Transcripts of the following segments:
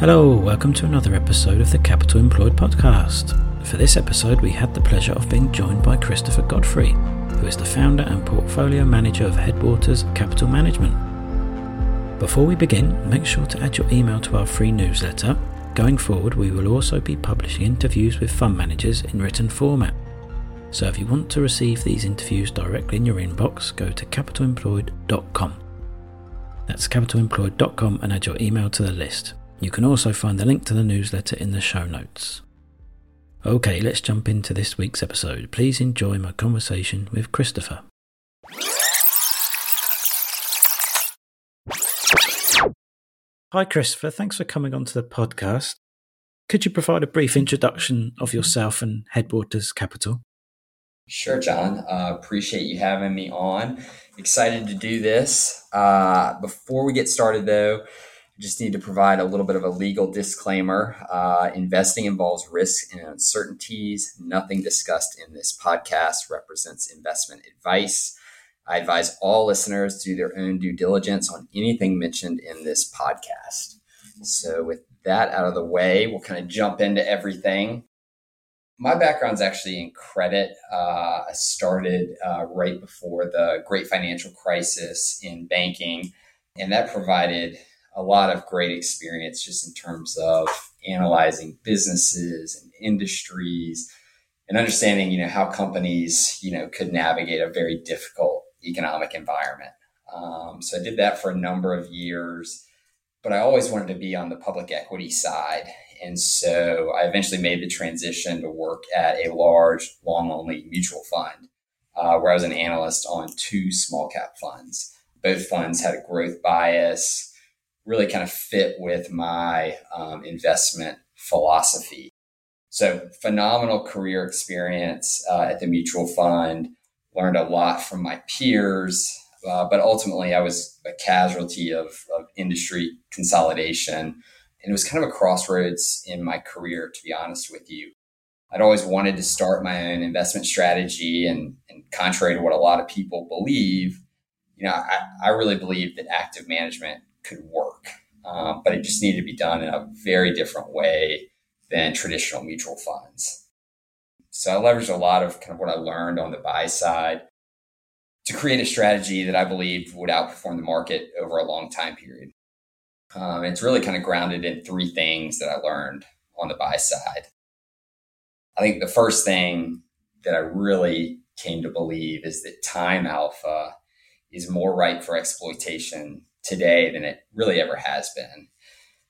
Hello, welcome to another episode of the Capital Employed podcast. For this episode, we had the pleasure of being joined by Christopher Godfrey, who is the founder and portfolio manager of Headwaters Capital Management. Before we begin, make sure to add your email to our free newsletter. Going forward, we will also be publishing interviews with fund managers in written format. So if you want to receive these interviews directly in your inbox, go to capitalemployed.com. That's capitalemployed.com and add your email to the list. You can also find the link to the newsletter in the show notes. Okay, let's jump into this week's episode. Please enjoy my conversation with Christopher. Hi, Christopher. Thanks for coming onto the podcast. Could you provide a brief introduction of yourself and Headwaters Capital? Sure, Jon. Uh, appreciate you having me on. Excited to do this. Uh, before we get started, though, just need to provide a little bit of a legal disclaimer. Uh, investing involves risks and uncertainties. Nothing discussed in this podcast represents investment advice. I advise all listeners to do their own due diligence on anything mentioned in this podcast. So, with that out of the way, we'll kind of jump into everything. My background's actually in credit. Uh, I started uh, right before the great financial crisis in banking, and that provided a lot of great experience just in terms of analyzing businesses and industries and understanding, you know, how companies, you know, could navigate a very difficult economic environment. Um, so I did that for a number of years, but I always wanted to be on the public equity side. And so I eventually made the transition to work at a large long only mutual fund uh, where I was an analyst on two small cap funds. Both funds had a growth bias really kind of fit with my um, investment philosophy. So, phenomenal career experience uh, at the mutual fund, learned a lot from my peers, uh, but ultimately I was a casualty of, of industry consolidation. And it was kind of a crossroads in my career, to be honest with you. I'd always wanted to start my own investment strategy, and, and contrary to what a lot of people believe, you know, I, I really believe that active management could work. Um, but it just needed to be done in a very different way than traditional mutual funds. So I leveraged a lot of kind of what I learned on the buy side to create a strategy that I believed would outperform the market over a long time period. Um, it's really kind of grounded in three things that I learned on the buy side. I think the first thing that I really came to believe is that time alpha is more ripe for exploitation today than it really ever has been.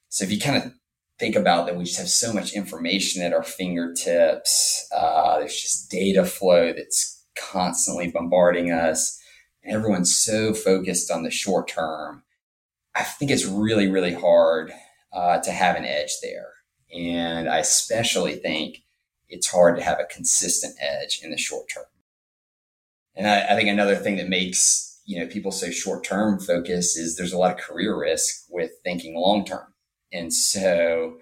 So if you kind of think about that, we just have so much information at our fingertips. Uh, there's just data flow that's constantly bombarding us. And everyone's so focused on the short term. I think it's really, really hard uh, to have an edge there. And I especially think it's hard to have a consistent edge in the short term. And I, I think another thing that makes you know people say short term focus is there's a lot of career risk with thinking long term and so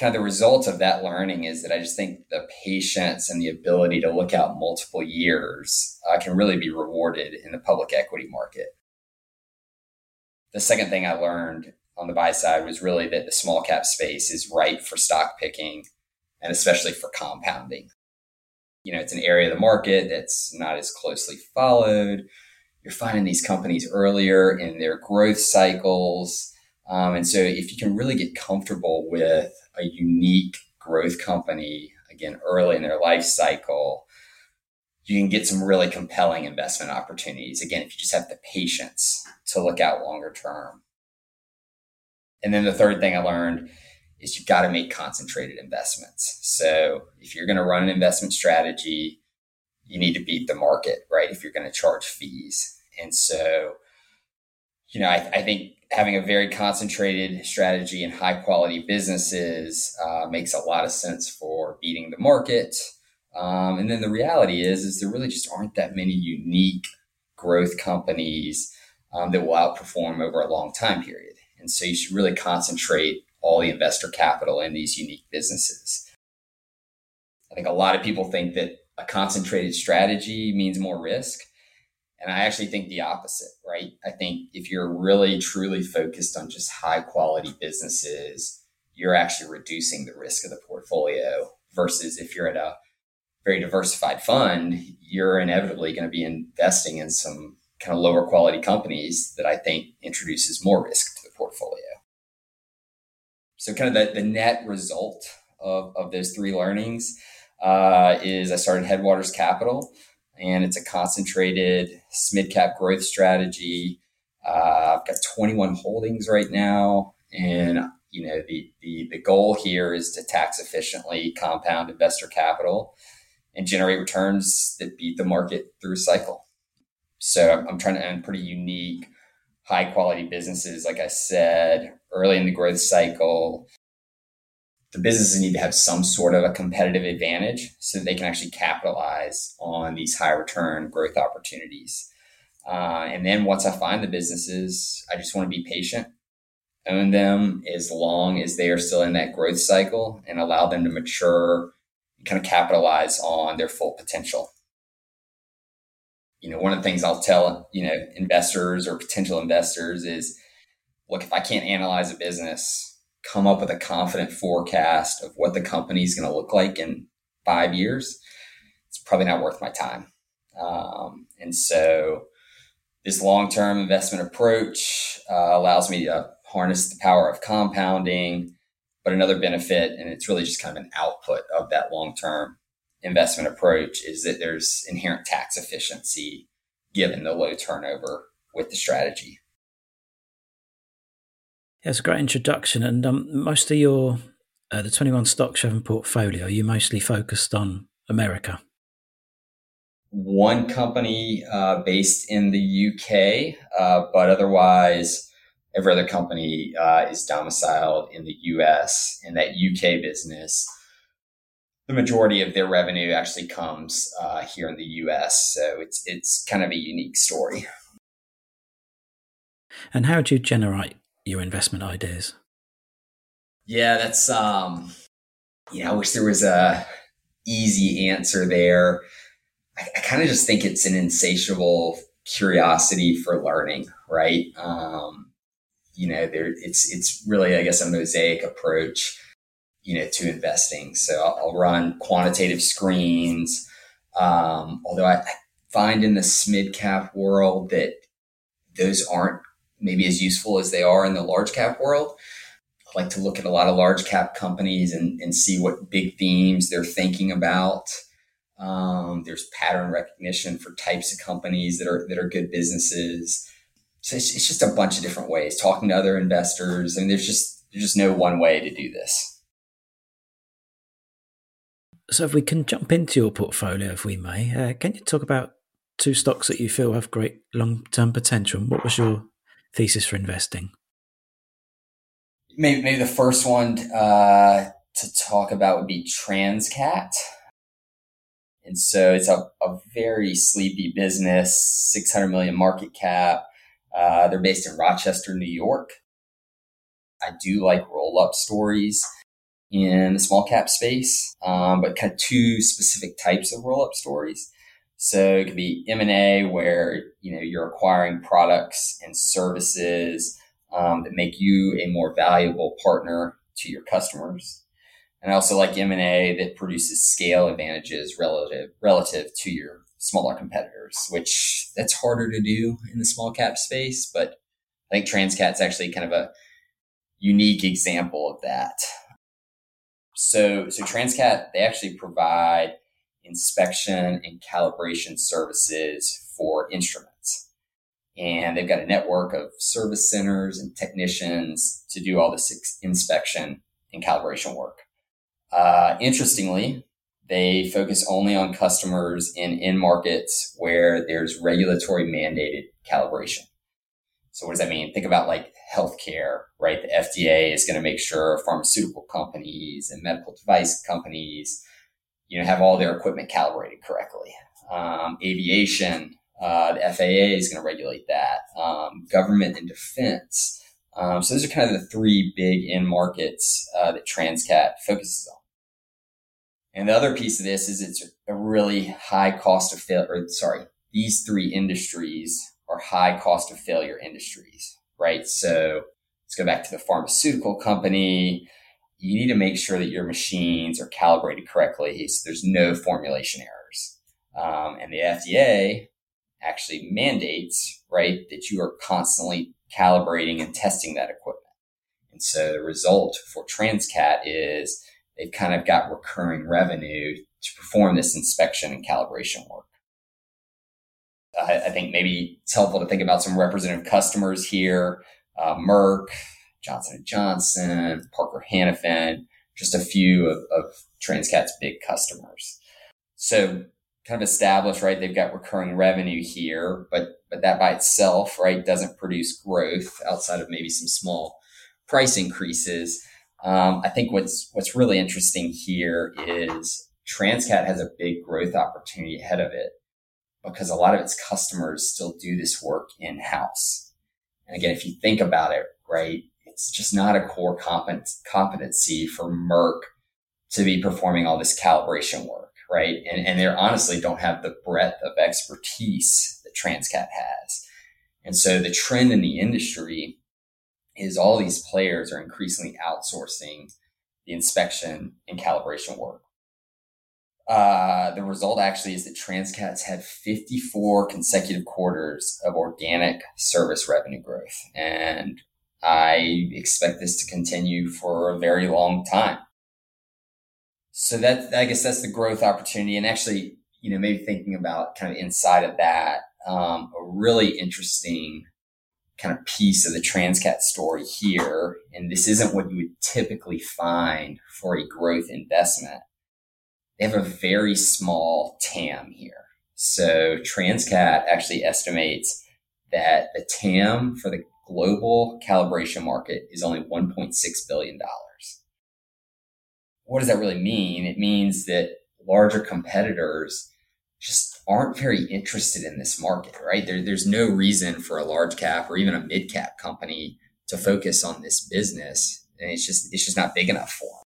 kind of the result of that learning is that i just think the patience and the ability to look out multiple years uh, can really be rewarded in the public equity market. The second thing i learned on the buy side was really that the small cap space is ripe for stock picking and especially for compounding. You know it's an area of the market that's not as closely followed you're finding these companies earlier in their growth cycles. Um, and so if you can really get comfortable with a unique growth company, again, early in their life cycle, you can get some really compelling investment opportunities. Again, if you just have the patience to look out longer term. And then the third thing I learned is you've got to make concentrated investments. So if you're going to run an investment strategy, you need to beat the market, right? If you're going to charge fees. And so, you know, I, I think having a very concentrated strategy in high quality businesses uh, makes a lot of sense for beating the market. Um, and then the reality is, is there really just aren't that many unique growth companies um, that will outperform over a long time period. And so you should really concentrate all the investor capital in these unique businesses. I think a lot of people think that a concentrated strategy means more risk. And I actually think the opposite, right? I think if you're really truly focused on just high quality businesses, you're actually reducing the risk of the portfolio versus if you're at a very diversified fund, you're inevitably going to be investing in some kind of lower quality companies that I think introduces more risk to the portfolio. So, kind of the, the net result of, of those three learnings uh, is I started Headwaters Capital, and it's a concentrated mid cap growth strategy. Uh, I've got 21 holdings right now, and you know the, the the goal here is to tax efficiently compound investor capital and generate returns that beat the market through a cycle. So I'm trying to own pretty unique, high quality businesses. Like I said, early in the growth cycle, the businesses need to have some sort of a competitive advantage so that they can actually capitalize on these high return growth opportunities. Uh, and then once I find the businesses, I just want to be patient, own them as long as they are still in that growth cycle and allow them to mature kind of capitalize on their full potential. You know, one of the things I'll tell, you know, investors or potential investors is look, if I can't analyze a business, come up with a confident forecast of what the company is going to look like in five years, it's probably not worth my time. Um, and so, this long term investment approach uh, allows me to harness the power of compounding but another benefit, and it's really just kind of an output of that long term investment approach, is that there's inherent tax efficiency given the low turnover with the strategy. Yeah, it's a great introduction. And um, most of your, uh, the 21 stocks you have in portfolio, you mostly focused on America? One company uh, based in the UK, uh, but otherwise, every other company uh, is domiciled in the US and that UK business. The majority of their revenue actually comes uh, here in the US, so it's it's kind of a unique story. And how do you generate your investment ideas? Yeah, that's um, you know, I wish there was a easy answer there. I, I kind of just think it's an insatiable curiosity for learning, right? Um, you know, there it's it's really I guess a mosaic approach, you know, to investing. So I'll, I'll run quantitative screens. Um, although I, I find in the SMID cap world that those aren't maybe as useful as they are in the large cap world. I like to look at a lot of large cap companies and, and see what big themes they're thinking about. Um, there's pattern recognition for types of companies that are that are good businesses. So it's, it's just a bunch of different ways. Talking to other investors, I mean, there's just there's just no one way to do this. So, if we can jump into your portfolio, if we may, uh, can you talk about two stocks that you feel have great long term potential? What was your thesis for investing? Maybe, maybe the first one uh, to talk about would be Transcat. And so it's a, a very sleepy business, 600 million market cap. Uh, they're based in Rochester, New York. I do like roll up stories in the small cap space, um, but kind of two specific types of roll up stories. So it could be M and A, where you know you're acquiring products and services um, that make you a more valuable partner to your customers. And I also like M and A that produces scale advantages relative relative to your smaller competitors, which that's harder to do in the small cap space. But I think Transcat's actually kind of a unique example of that. So, so Transcat, they actually provide inspection and calibration services for instruments. And they've got a network of service centers and technicians to do all this inspection and calibration work. Uh, interestingly, they focus only on customers in in markets where there's regulatory mandated calibration. So what does that mean? Think about like healthcare, right? The FDA is going to make sure pharmaceutical companies and medical device companies, you know, have all their equipment calibrated correctly. Um, aviation, uh, the FAA is going to regulate that. Um, government and defense. Um, so those are kind of the three big end markets uh, that Transcat focuses on. And the other piece of this is it's a really high cost of failure. Sorry, these three industries are high cost of failure industries, right? So let's go back to the pharmaceutical company. You need to make sure that your machines are calibrated correctly so there's no formulation errors. Um, and the FDA actually mandates, right, that you are constantly calibrating and testing that equipment. And so the result for Transcat is they've kind of got recurring revenue to perform this inspection and calibration work. I, think maybe it's helpful to think about some representative customers here. Uh, Merck, Johnson & Johnson, Parker Hannifin, just a few of, of Transcat's big customers. So kind of established, right? They've got recurring revenue here, but but that by itself, right, doesn't produce growth outside of maybe some small price increases. Um, I think what's what's really interesting here is Transcat has a big growth opportunity ahead of it because a lot of its customers still do this work in house. And again, if you think about it, right, it's just not a core competency for Merck to be performing all this calibration work, right? And, and they honestly don't have the breadth of expertise that Transcat has. And so the trend in the industry is all these players are increasingly outsourcing the inspection and calibration work. Uh, the result actually is that Transcat's had 54 consecutive quarters of organic service revenue growth. And I expect this to continue for a very long time. So that, I guess that's the growth opportunity. And actually, you know, maybe thinking about kind of inside of that, um, a really interesting kind of piece of the Transcat story here. And this isn't what you would typically find for a growth investment. They have a very small TAM here. So Transcat actually estimates that the TAM for the global calibration market is only $1.6 billion. What does that really mean? It means that larger competitors just aren't very interested in this market, right? There, there's no reason for a large cap or even a mid cap company to focus on this business. And it's just, it's just not big enough for them.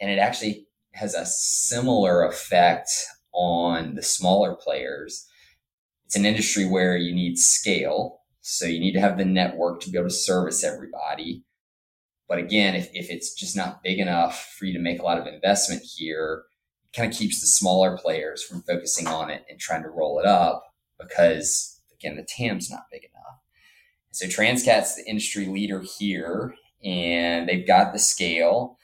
And it actually has a similar effect on the smaller players. It's an industry where you need scale so you need to have the network to be able to service everybody. But again, if, if it's just not big enough for you to make a lot of investment here, it kind of keeps the smaller players from focusing on it and trying to roll it up because again, the TAM's not big enough. So Transcat's the industry leader here and they've got the scale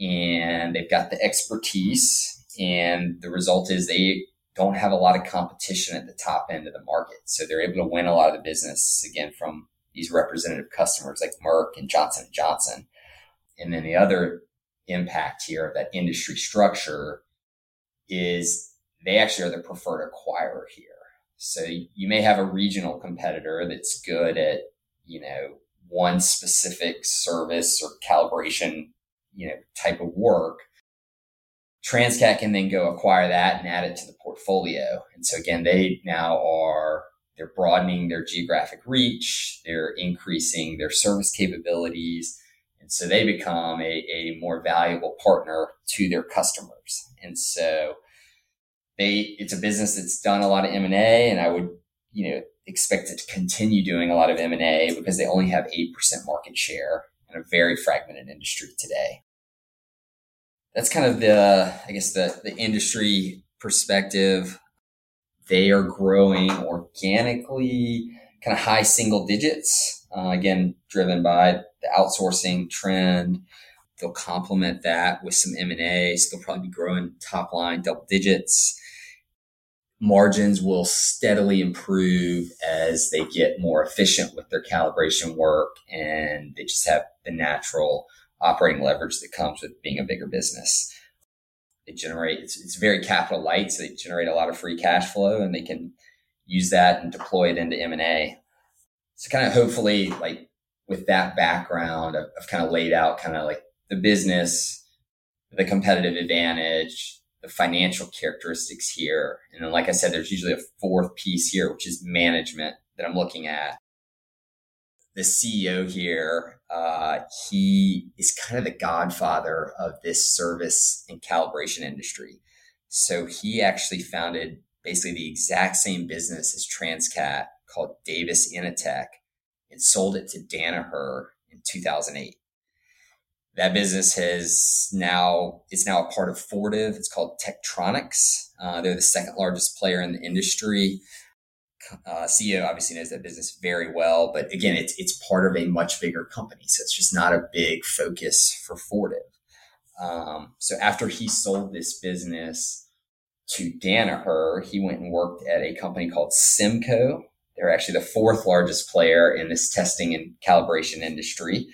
and they've got the expertise and the result is they don't have a lot of competition at the top end of the market. So they're able to win a lot of the business again from these representative customers like Merck and Johnson and Johnson. And then the other impact here of that industry structure is they actually are the preferred acquirer here. So you may have a regional competitor that's good at, you know, one specific service or calibration, you know, type of work Transcat can then go acquire that and add it to the portfolio. And so again, they now are they're broadening their geographic reach, they're increasing their service capabilities, and so they become a, a more valuable partner to their customers. And so they it's a business that's done a lot of M&A and I would, you know, expect it to continue doing a lot of M&A because they only have 8% market share in a very fragmented industry today that's kind of the, I guess, the, the industry perspective. They are growing organically, kind of high single digits. Uh, again, driven by the outsourcing trend. They'll complement that with some M and A, so they'll probably be growing top line double digits. Margins will steadily improve as they get more efficient with their calibration work, and they just have the natural operating leverage that comes with being a bigger business. They generate, it's, it's very capital light, so they generate a lot of free cash flow and they can use that and deploy it into M&A. So kind of hopefully like with that background, I've, I've kind of laid out kind of like the business, the competitive advantage, the financial characteristics here. And then, like I said, there's usually a fourth piece here, which is management that I'm looking at. The CEO here uh, he is kind of the godfather of this service and calibration industry. So he actually founded basically the exact same business as Transcat called Davis Inotek and sold it to Danaher in 2008. That business has now it's now a part of Fortive. It's called Tektronix. Uh, they're the second largest player in the industry. Uh, CEO obviously knows that business very well, but again, it's it's part of a much bigger company, so it's just not a big focus for Fortive. Um, so after he sold this business to Danaher, he went and worked at a company called Simco. They're actually the fourth largest player in this testing and calibration industry.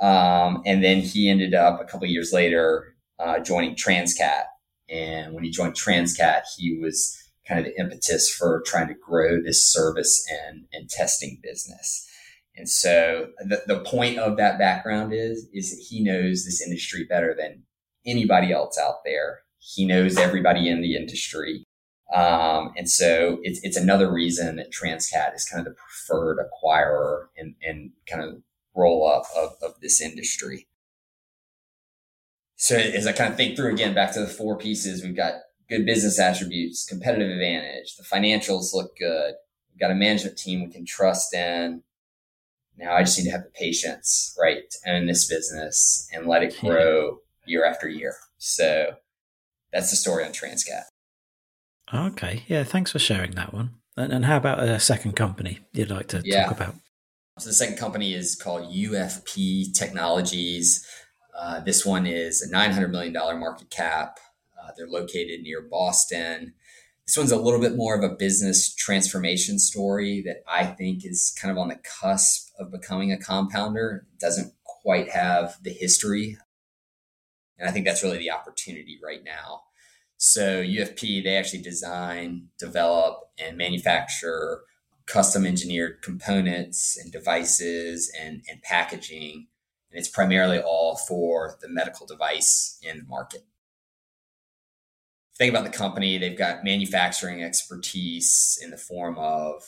Um, and then he ended up a couple years later uh, joining Transcat. And when he joined Transcat, he was kind of the impetus for trying to grow this service and, and testing business. And so the, the point of that background is, is that he knows this industry better than anybody else out there. He knows everybody in the industry. Um, and so it's, it's another reason that Transcat is kind of the preferred acquirer and, and kind of roll up of, of this industry. So as I kind of think through again, back to the four pieces, we've got good business attributes, competitive advantage, the financials look good. We've got a management team we can trust in. Now I just need to have the patience, right, to own this business and let it grow year after year. So that's the story on Transcat. Okay. Yeah. Thanks for sharing that one. And, and how about a second company you'd like to yeah. talk about? So the second company is called UFP Technologies. Uh, this one is a $900 million market cap. Uh, they're located near Boston. This one's a little bit more of a business transformation story that I think is kind of on the cusp of becoming a compounder. It doesn't quite have the history. And I think that's really the opportunity right now. So UFP, they actually design, develop, and manufacture custom engineered components and devices and, and packaging. And it's primarily all for the medical device in market think about the company, they've got manufacturing expertise in the form of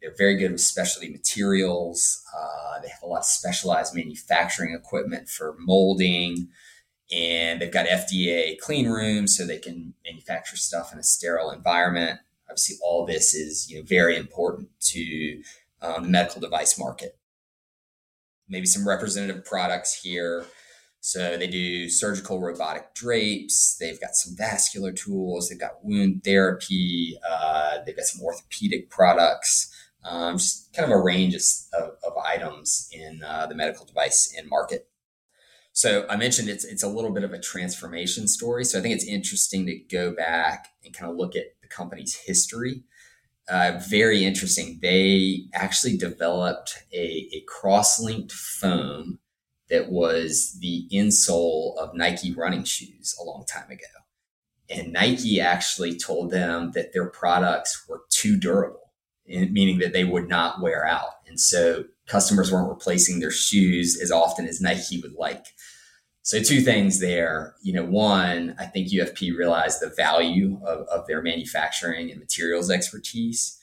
they're very good with specialty materials. Uh, they have a lot of specialized manufacturing equipment for molding, and they've got FDA clean rooms so they can manufacture stuff in a sterile environment. Obviously, all this is you know very important to um, the medical device market. Maybe some representative products here. So they do surgical robotic drapes. They've got some vascular tools. They've got wound therapy. Uh, they've got some orthopedic products. Um, just kind of a range of, of items in uh, the medical device in market. So I mentioned it's it's a little bit of a transformation story. So I think it's interesting to go back and kind of look at the company's history. Uh, very interesting. They actually developed a, a cross-linked foam that was the insole of Nike running shoes a long time ago. And Nike actually told them that their products were too durable, meaning that they would not wear out. And so customers weren't replacing their shoes as often as Nike would like. So two things there. You know, one, I think UFP realized the value of, of their manufacturing and materials expertise.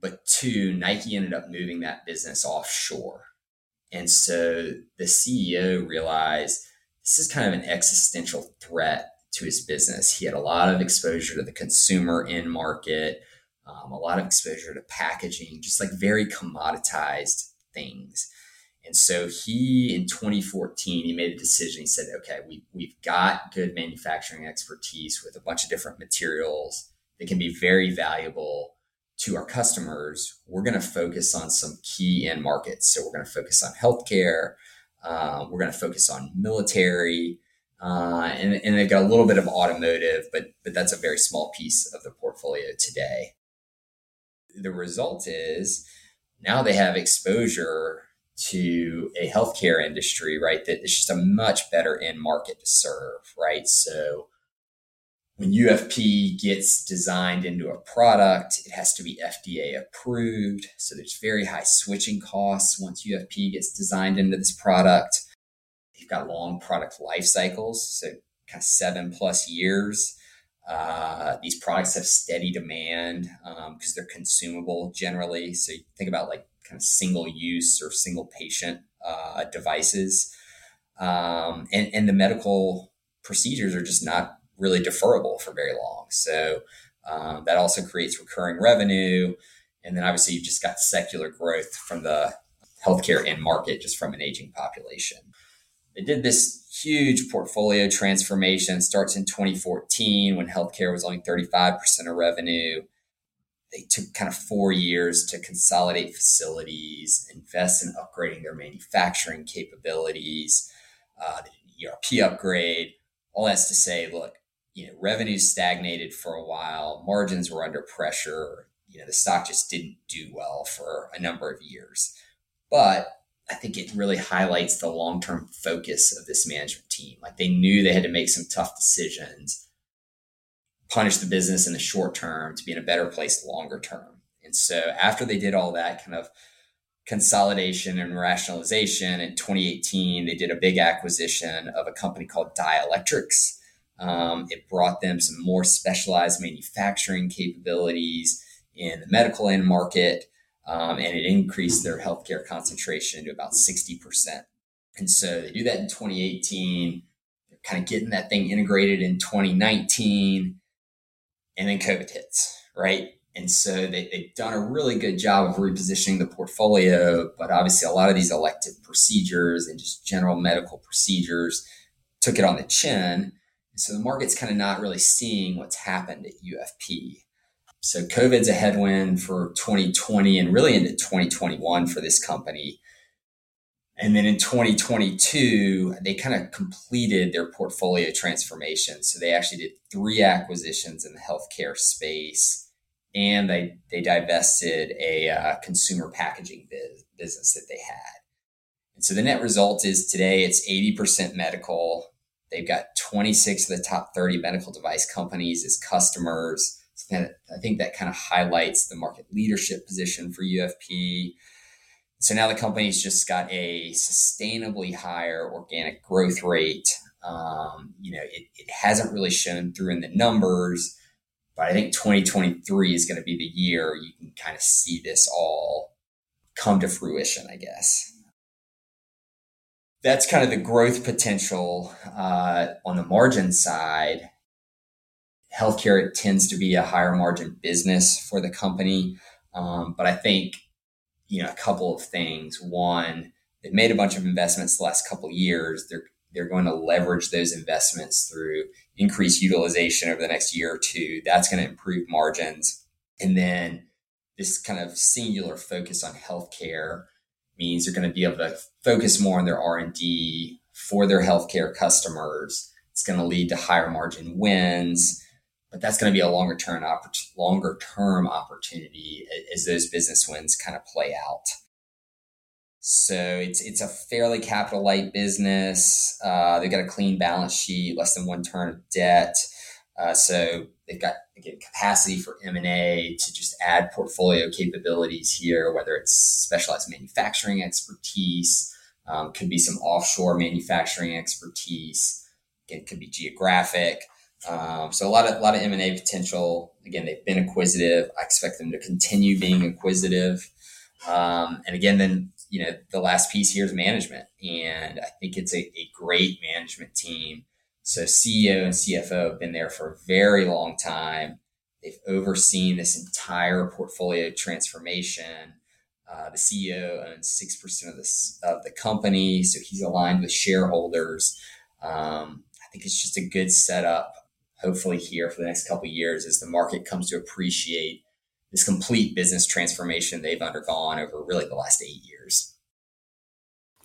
But two, Nike ended up moving that business offshore and so the CEO realized this is kind of an existential threat to his business. He had a lot of exposure to the consumer in market, um, a lot of exposure to packaging, just like very commoditized things. And so he, in 2014, he made a decision. He said, okay, we, we've got good manufacturing expertise with a bunch of different materials that can be very valuable to our customers, we're going to focus on some key end markets. So we're going to focus on healthcare. Uh, we're going to focus on military, uh, and, and they've got a little bit of automotive, but but that's a very small piece of the portfolio today. The result is now they have exposure to a healthcare industry, right? That is just a much better end market to serve, right? So when UFP gets designed into a product, it has to be FDA approved. So there's very high switching costs once UFP gets designed into this product. You've got long product life cycles, so kind of seven plus years. Uh, these products have steady demand because um, they're consumable generally. So you think about like kind of single use or single patient uh, devices. Um, and, and the medical procedures are just not really deferrable for very long. So um, that also creates recurring revenue. And then obviously you've just got secular growth from the healthcare end market, just from an aging population. they did this huge portfolio transformation. Starts in 2014 when healthcare was only 35% of revenue. They took kind of four years to consolidate facilities, invest in upgrading their manufacturing capabilities, uh, ERP upgrade. All that's to say, look, you know, revenues stagnated for a while, margins were under pressure. You know, the stock just didn't do well for a number of years. But I think it really highlights the long term focus of this management team. Like they knew they had to make some tough decisions, punish the business in the short term to be in a better place longer term. And so after they did all that kind of consolidation and rationalization in 2018, they did a big acquisition of a company called Dielectrics. Um, it brought them some more specialized manufacturing capabilities in the medical end market um, and it increased their healthcare concentration to about 60%. And so they do that in 2018. They're kind of getting that thing integrated in 2019, and then COVID hits, right? And so they, they've done a really good job of repositioning the portfolio, but obviously a lot of these elective procedures and just general medical procedures took it on the chin. So the market's kind of not really seeing what's happened at UFP. So COVID's a headwind for 2020 and really into 2021 for this company. And then in 2022, they kind of completed their portfolio transformation. So they actually did three acquisitions in the healthcare space, and they they divested a uh, consumer packaging biz- business that they had. And so the net result is today it's 80% medical. They've got 26 of the top 30 medical device companies as customers. I think that kind of highlights the market leadership position for UFP. So now the company's just got a sustainably higher organic growth rate. Um, you know, it, it hasn't really shown through in the numbers, but I think 2023 is going to be the year you can kind of see this all come to fruition, I guess. That's kind of the growth potential uh, on the margin side healthcare tends to be a higher margin business for the company. Um, but I think, you know, a couple of things. One, they've made a bunch of investments the last couple of years. They're they're going to leverage those investments through increased utilization over the next year or two. That's going to improve margins. And then this kind of singular focus on healthcare means they're going to be able to focus more on their R&D for their healthcare customers. It's going to lead to higher margin wins but that's going to be a longer term longer term opportunity as those business wins kind of play out. So it's it's a fairly capital light business. Uh, they've got a clean balance sheet, less than one turn of debt. Uh, so they've got again, capacity for M and A to just add portfolio capabilities here, whether it's specialized manufacturing expertise, um, could be some offshore manufacturing expertise. It could be geographic. Um, so a lot of a lot of M and A potential. Again, they've been acquisitive. I expect them to continue being acquisitive. Um, and again, then you know the last piece here is management, and I think it's a, a great management team. So CEO and CFO have been there for a very long time. They've overseen this entire portfolio transformation. Uh, the CEO owns six percent of the of the company, so he's aligned with shareholders. Um, I think it's just a good setup hopefully here for the next couple years as the market comes to appreciate this complete business transformation they've undergone over really the last eight years.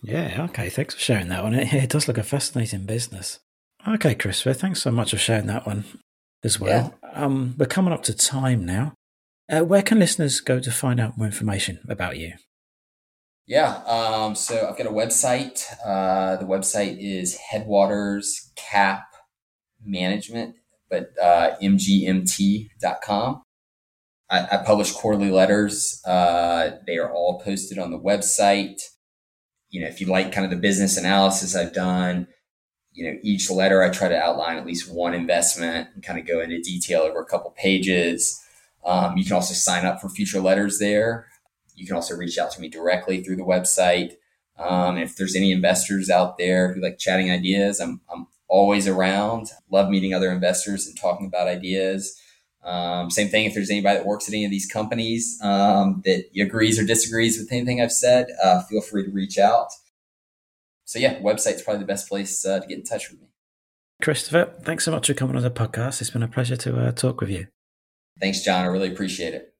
Yeah, okay. Thanks for sharing that one. It, it does look a fascinating business. Okay, Christopher, thanks so much for sharing that one as well. Yeah. Um, we're coming up to time now. Uh, where can listeners go to find out more information about you? Yeah, um, so I've got a website. Uh, the website is Headwaters Cap Management but uh, mgmt.com. I, I publish quarterly letters. Uh, they are all posted on the website. You know, if you like kind of the business analysis I've done, you know, each letter I try to outline at least one investment and kind of go into detail over a couple pages. Um, you can also sign up for future letters there. You can also reach out to me directly through the website. Um, if there's any investors out there who like chatting ideas, I'm, I'm always around. Love meeting other investors and talking about ideas. Um, same thing if there's anybody that works at any of these companies um, that agrees or disagrees with anything I've said, uh, feel free to reach out. So yeah, website's probably the best place uh, to get in touch with me. Christopher, thanks so much for coming on the podcast. It's been a pleasure to uh, talk with you. Thanks, Jon. I really appreciate it.